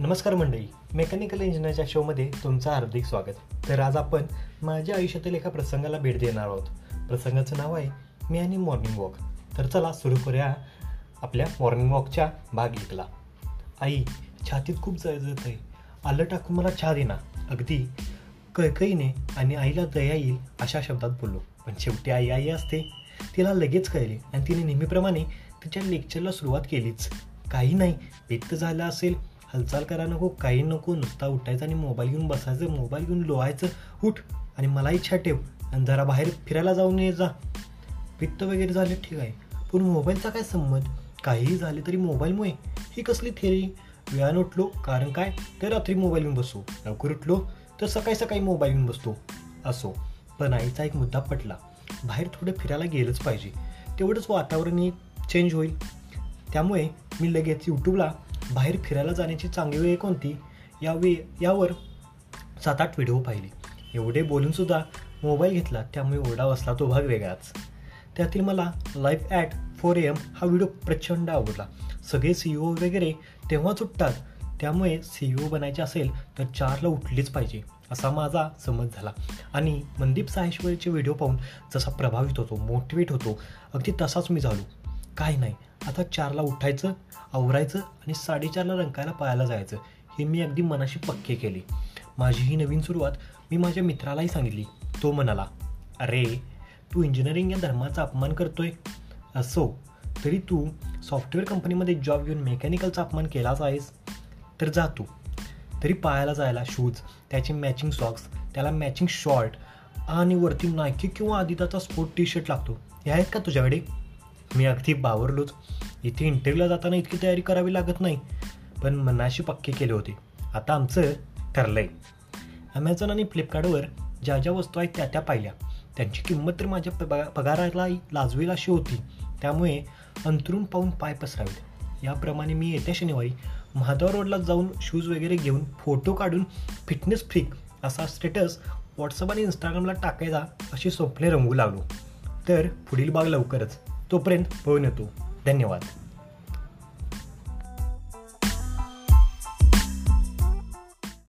नमस्कार मंडळी मेकॅनिकल इंजिनियरच्या शोमध्ये तुमचं हार्दिक स्वागत. तर आज आपण माझ्या आयुष्यातील एका प्रसंगाला भेट देणार आहोत. प्रसंगाचं नाव आहे मी आणि मॉर्निंग वॉक. तर चला सुरू करूया आपल्या मॉर्निंग वॉकच्या भाग एकला. आई छातीत खूप जळजळत आहे. आलं टाकून मला छा देना अगदी कळकळीने आणि आईला दया येईल अशा शब्दात बोललो. पण शेवटी आई आई असते. तिला लगेच कळले आणि तिने नेहमीप्रमाणे तिच्या लेक्चरला सुरुवात केलीच. काही नाही पित्त झालं असेल हालचाल करा नको काही नको नुसता उठायचं आणि मोबाईल घेऊन बसायचं मोबाईल घेऊन लोहायचं. उठ आणि मला इच्छा ठेव आणि जरा बाहेर फिरायला जाऊन ये जा. पित्त वगैरे झाले ठीक आहे. पण मोबाईलचा काय संमत काहीही झाले तरी मोबाईलमुळे ही कसली थेरी वेळानं उठलो कारण काय? तर रात्री मोबाईल घेऊन बसतो लवकर उठलो तर सकाळी सकाळी मोबाईल घेऊन बसतो. असो. पण आईचा एक मुद्दा पटला. बाहेर थोडं फिरायला गेलंच पाहिजे. तेवढंच वातावरणही चेंज होईल. त्यामुळे मी लगेच यूट्यूबला बाहेर फिरायला जाण्याची चांगली वेळ कोणती? या वे यावर सात आठ व्हिडिओ पाहिले. एवढे बोलूनसुद्धा मोबाईल घेतला त्यामुळे ओरडा बसला तो भाग वेगळाच. त्यातील मला लाईफ ॲट फोर एम हा व्हिडिओ प्रचंड आवडला. सगळे सी ओ वगैरे तेव्हाच उठतात त्यामुळे सी ओ बनायचे असेल तर चारला उठलीच पाहिजे असा माझा समज झाला. आणि मनदीप साहेश्वरीचे व्हिडिओ पाहून जसा प्रभावित होतो मोटिवेट होतो अगदी तसाच मी झालो. काय नाही. आता चारला उठायचं आवरायचं आणि साडेचारला रंकायला पळायला जायचं. हे मी अगदी मनाशी पक्के केले. माझी ही नवीन सुरुवात मी माझ्या मित्रालाही सांगितली. तो म्हणाला अरे तू इंजिनिअरिंग या धर्माचा अपमान करतोय. असो तरी तू सॉफ्टवेअर कंपनीमध्ये जॉब घेऊन मेकॅनिकलचा अपमान केलाच आहेस. तर जा तू. तरी पायाला जायला शूज त्याचे मॅचिंग सॉक्स त्याला मॅचिंग शॉर्ट आणि वरती नायकी किंवा आदिताचा स्पोर्ट टी शर्ट लागतो. हे आहेत का तुझ्याकडे? मी अगदी बावरलोच. इथे इंटरव्ह्यूला जाताना इतकी तयारी करावी लागत नाही. पण मनाशी पक्के केले होते. आता आमचं ठरलंय. ॲमेझॉन आणि फ्लिपकार्टवर ज्या ज्या वस्तू आहेत त्या त्या पाहिल्या. त्यांची किंमत तर माझ्या पगा पगाराला लाजवेल अशी होती. त्यामुळे अंतरून पाहून पाय पसरावेत. याप्रमाणे मी येत्या शनिवारी महादेव रोडला जाऊन शूज वगैरे घेऊन फोटो काढून फिटनेस फ्रीक असा स्टेटस व्हॉट्सअप आणि इंस्टाग्रामला टाकायचा अशी स्वप्ने रंगू लागलो. तर पुढील बाग लवकरच. तोपर्यंत पळून येतो. धन्यवाद.